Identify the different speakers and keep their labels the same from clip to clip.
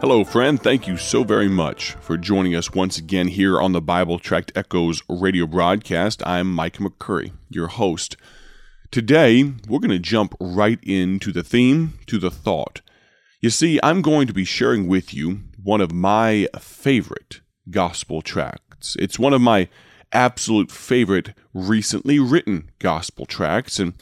Speaker 1: Hello, friend. Thank you so very much for joining us once again here on the Bible Tract Echoes radio broadcast. I'm Mike McCurry, your host. Today, we're going to jump right into the theme, to the thought. You see, I'm going to be sharing with you one of my favorite gospel tracts. It's one of my absolute favorite recently written gospel tracts, and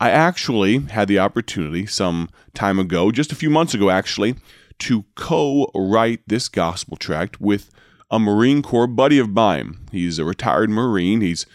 Speaker 1: I actually had the opportunity some time ago, just a few months ago actually, to co write this gospel tract with a Marine Corps buddy of mine. He's a retired Marine. He's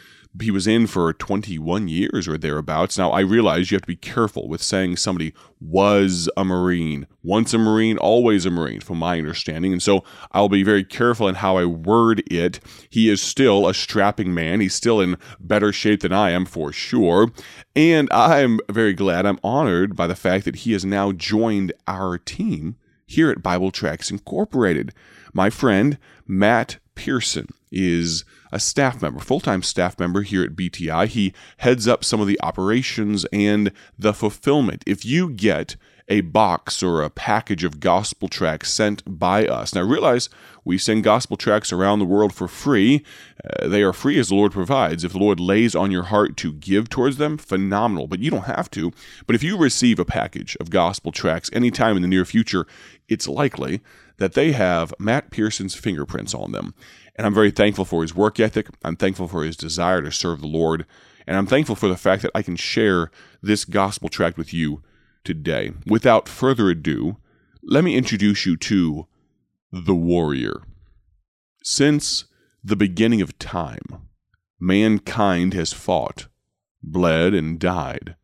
Speaker 1: he was in for 21 years or thereabouts. Now, I realize you have to be careful with saying somebody was a Marine. Once a Marine, always a Marine, from my understanding. And so I'll be very careful in how I word it. He is still a strapping man. He's still in better shape than I am, for sure. And I'm very glad, I'm honored by the fact that he has now joined our team here at Bible Tracts Incorporated. My friend Matt Pearson is a staff member, full time staff member here at BTI. He heads up some of the operations and the fulfillment. If you get a box or a package of gospel tracts sent by us. Now, realize we send gospel tracts around the world for free. Uh, they are free as the Lord provides. If the Lord lays on your heart to give towards them, phenomenal, but you don't have to. But if you receive a package of gospel tracts anytime in the near future, it's likely that they have Matt Pearson's fingerprints on them. And I'm very thankful for his work ethic. I'm thankful for his desire to serve the Lord. And I'm thankful for the fact that I can share this gospel tract with you today. Without further ado, let me introduce you to the warrior. Since the beginning of time, mankind has fought, bled, and died.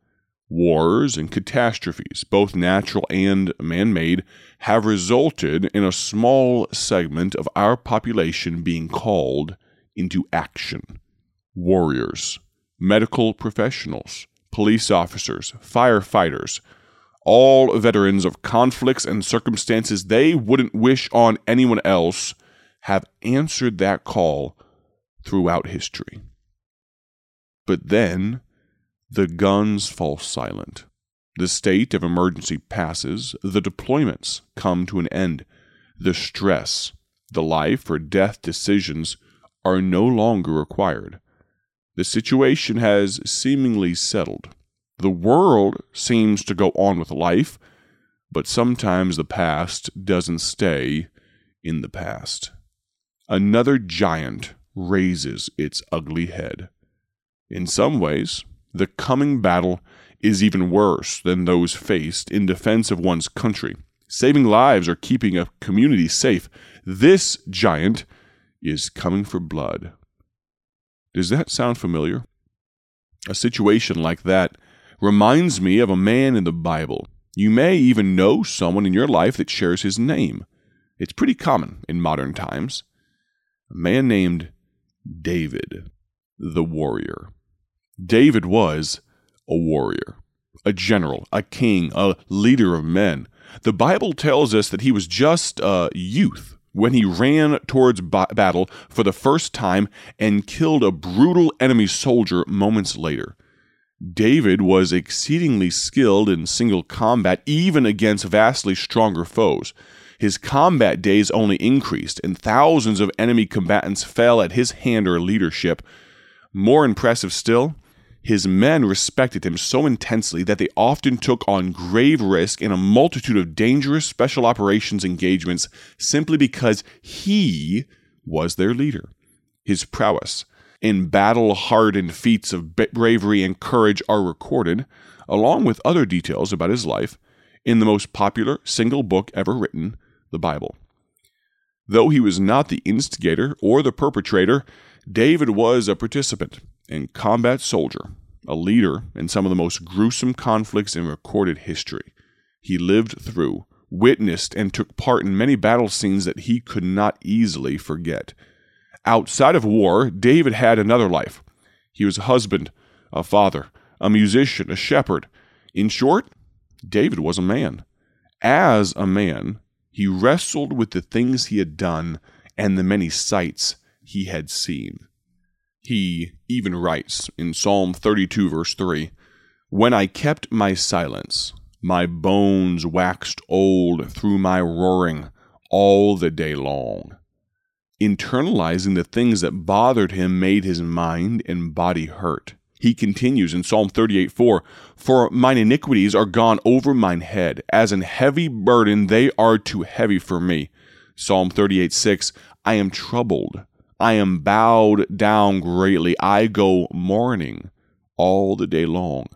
Speaker 1: Wars and catastrophes, both natural and man made, have resulted in a small segment of our population being called into action. Warriors, medical professionals, police officers, firefighters, all veterans of conflicts and circumstances they wouldn't wish on anyone else, have answered that call throughout history. But then, the guns fall silent. The state of emergency passes, the deployments come to an end. The stress, the life or death decisions are no longer required. The situation has seemingly settled. The world seems to go on with life, but sometimes the past doesn't stay in the past. Another giant raises its ugly head. In some ways, the coming battle is even worse than those faced in defense of one's country. Saving lives or keeping a community safe, this giant is coming for blood. Does that sound familiar? A situation like that reminds me of a man in the Bible. You may even know someone in your life that shares his name. It's pretty common in modern times. A man named David, the warrior. David was a warrior, a general, a king, a leader of men. The Bible tells us that he was just a youth when he ran towards ba- battle for the first time and killed a brutal enemy soldier moments later. David was exceedingly skilled in single combat, even against vastly stronger foes. His combat days only increased, and thousands of enemy combatants fell at his hand or leadership. More impressive still, his men respected him so intensely that they often took on grave risk in a multitude of dangerous special operations engagements simply because he was their leader. His prowess in battle hardened feats of bravery and courage are recorded, along with other details about his life, in the most popular single book ever written, the Bible. Though he was not the instigator or the perpetrator, David was a participant and combat soldier, a leader in some of the most gruesome conflicts in recorded history. He lived through, witnessed, and took part in many battle scenes that he could not easily forget. Outside of war, David had another life. He was a husband, a father, a musician, a shepherd. In short, David was a man. As a man, he wrestled with the things he had done and the many sights he had seen. He even writes in Psalm 32, verse 3 When I kept my silence, my bones waxed old through my roaring. all the day long. Internalizing the things that bothered him made his mind and body hurt. He continues in Psalm 38 4 For mine iniquities are gone over mine head, as an heavy burden they are too heavy for me. Psalm 38 6 I am troubled, I am bowed down greatly, I go mourning all the day long.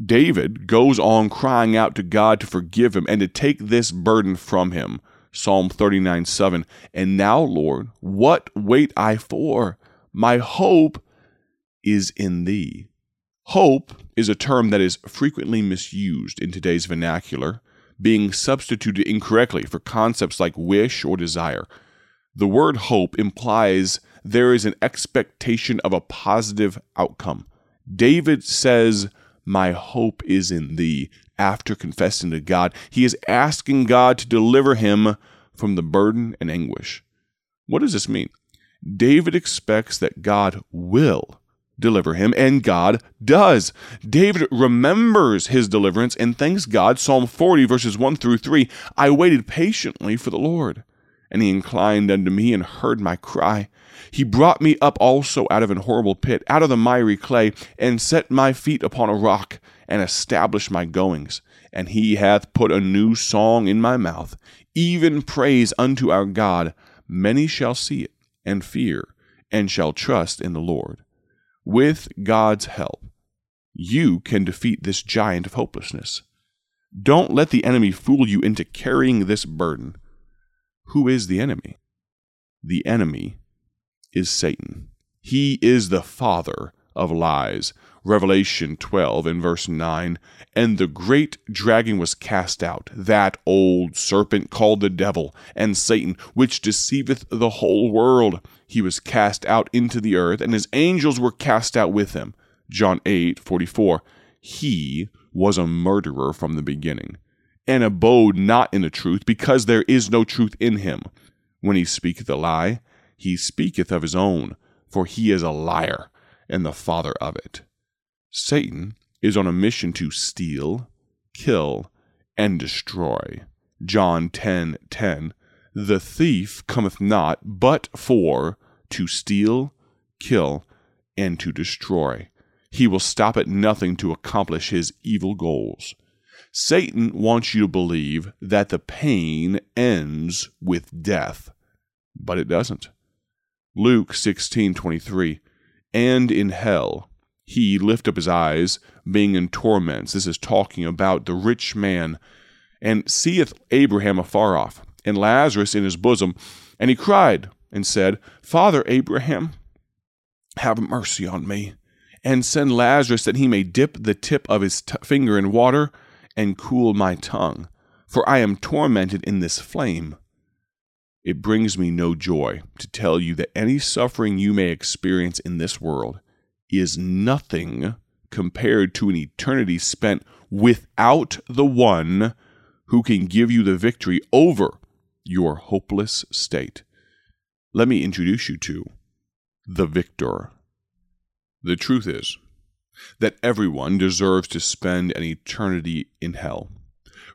Speaker 1: David goes on crying out to God to forgive him and to take this burden from him. Psalm 39 7. And now, Lord, what wait I for? My hope is in thee. Hope is a term that is frequently misused in today's vernacular, being substituted incorrectly for concepts like wish or desire. The word hope implies there is an expectation of a positive outcome. David says, My hope is in thee. After confessing to God, he is asking God to deliver him from the burden and anguish. What does this mean? David expects that God will deliver him, and God does. David remembers his deliverance and thanks God. Psalm 40, verses 1 through 3 I waited patiently for the Lord, and he inclined unto me and heard my cry. He brought me up also out of an horrible pit, out of the miry clay, and set my feet upon a rock, and established my goings. And he hath put a new song in my mouth, even praise unto our God. Many shall see it, and fear, and shall trust in the Lord. With God's help, you can defeat this giant of hopelessness. Don't let the enemy fool you into carrying this burden. Who is the enemy? The enemy is Satan. He is the father of lies. Revelation 12 and verse 9. And the great dragon was cast out, that old serpent called the devil and Satan, which deceiveth the whole world. He was cast out into the earth, and his angels were cast out with him. John 8 44. He was a murderer from the beginning, and abode not in the truth, because there is no truth in him. When he speaketh a lie, he speaketh of his own, for he is a liar and the father of it. Satan is on a mission to steal, kill, and destroy. John 10:10 10, 10, The thief cometh not but for to steal, kill, and to destroy. He will stop at nothing to accomplish his evil goals. Satan wants you to believe that the pain ends with death, but it doesn't. Luke 16:23 And in hell he lift up his eyes being in torments. This is talking about the rich man. And seeth Abraham afar off and Lazarus in his bosom. And he cried and said Father Abraham have mercy on me and send Lazarus that he may dip the tip of his t- finger in water and cool my tongue for I am tormented in this flame. It brings me no joy to tell you that any suffering you may experience in this world is nothing compared to an eternity spent without the one who can give you the victory over your hopeless state. Let me introduce you to the victor. The truth is that everyone deserves to spend an eternity in hell,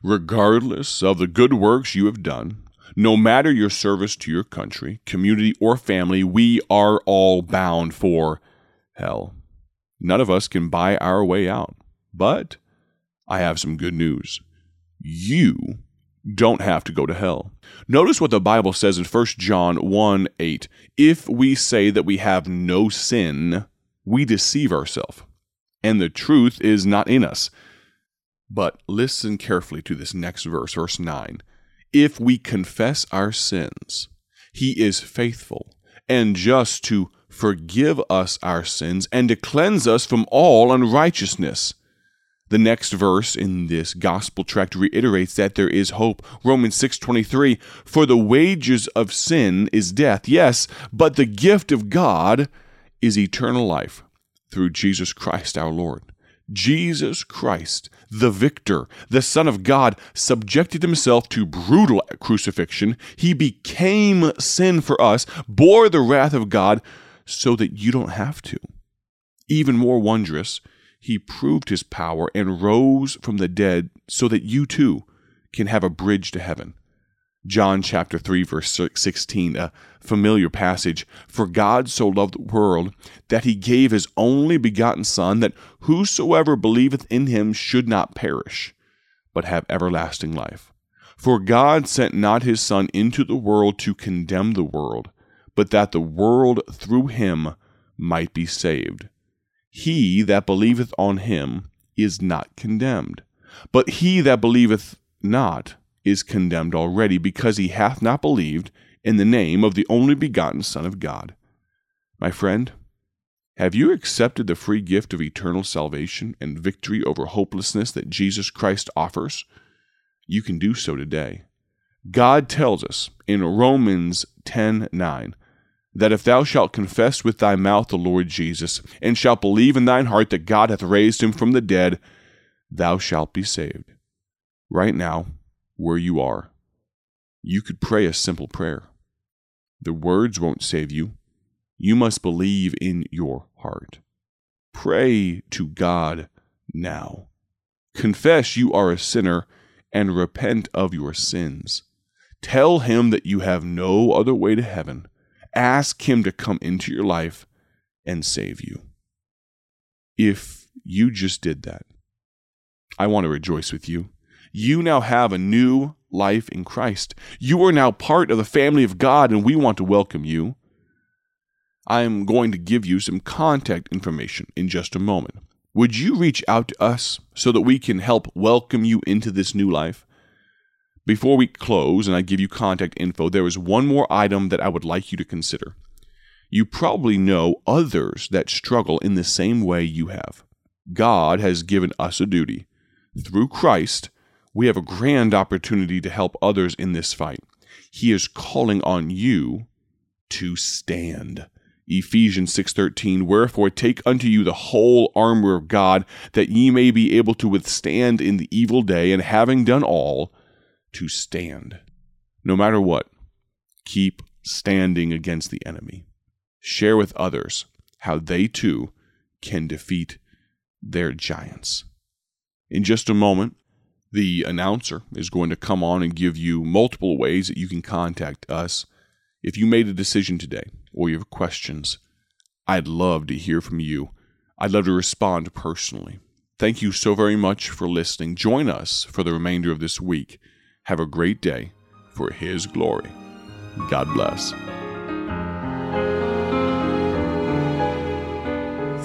Speaker 1: regardless of the good works you have done no matter your service to your country, community, or family, we are all bound for hell. None of us can buy our way out. But I have some good news. You don't have to go to hell. Notice what the Bible says in 1 John 1 8. If we say that we have no sin, we deceive ourselves, and the truth is not in us. But listen carefully to this next verse, verse 9 if we confess our sins, he is faithful and just to forgive us our sins and to cleanse us from all unrighteousness. The next verse in this gospel tract reiterates that there is hope. Romans 6:23, for the wages of sin is death. Yes, but the gift of God is eternal life through Jesus Christ our Lord. Jesus Christ, the victor, the Son of God, subjected himself to brutal crucifixion. He became sin for us, bore the wrath of God so that you don't have to. Even more wondrous, he proved his power and rose from the dead so that you too can have a bridge to heaven. John chapter 3 verse 16, a familiar passage, for God so loved the world that he gave his only begotten son that whosoever believeth in him should not perish, but have everlasting life. For God sent not his son into the world to condemn the world, but that the world through him might be saved. He that believeth on him is not condemned, but he that believeth not is condemned already, because he hath not believed in the name of the only begotten Son of God. My friend, have you accepted the free gift of eternal salvation and victory over hopelessness that Jesus Christ offers? You can do so today. God tells us in Romans 10:9 that if thou shalt confess with thy mouth the Lord Jesus, and shalt believe in thine heart that God hath raised him from the dead, thou shalt be saved. Right now, where you are, you could pray a simple prayer. The words won't save you. You must believe in your heart. Pray to God now. Confess you are a sinner and repent of your sins. Tell Him that you have no other way to heaven. Ask Him to come into your life and save you. If you just did that, I want to rejoice with you. You now have a new life in Christ. You are now part of the family of God, and we want to welcome you. I am going to give you some contact information in just a moment. Would you reach out to us so that we can help welcome you into this new life? Before we close and I give you contact info, there is one more item that I would like you to consider. You probably know others that struggle in the same way you have. God has given us a duty. Through Christ, we have a grand opportunity to help others in this fight. He is calling on you to stand. Ephesians 6:13 Wherefore take unto you the whole armor of God that ye may be able to withstand in the evil day and having done all to stand. No matter what, keep standing against the enemy. Share with others how they too can defeat their giants. In just a moment, the announcer is going to come on and give you multiple ways that you can contact us. If you made a decision today or you have questions, I'd love to hear from you. I'd love to respond personally. Thank you so very much for listening. Join us for the remainder of this week. Have a great day for His glory. God bless.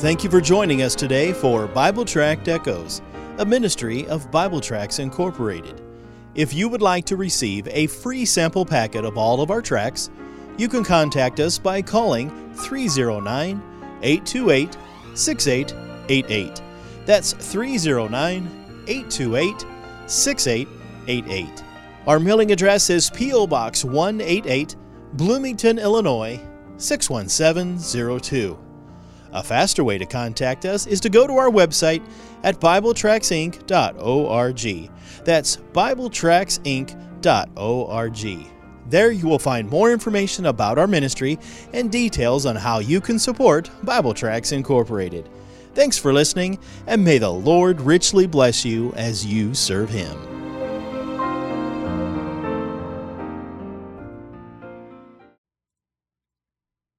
Speaker 2: Thank you for joining us today for Bible Tract Echoes a ministry of Bible Tracts Incorporated. If you would like to receive a free sample packet of all of our tracks, you can contact us by calling 309 828 6888. That's 309 828 6888. Our mailing address is P.O. Box 188, Bloomington, Illinois 61702. A faster way to contact us is to go to our website at BibleTracksInc.org. That's BibleTracksInc.org. There you will find more information about our ministry and details on how you can support Bible Tracts Incorporated. Thanks for listening, and may the Lord richly bless you as you serve Him.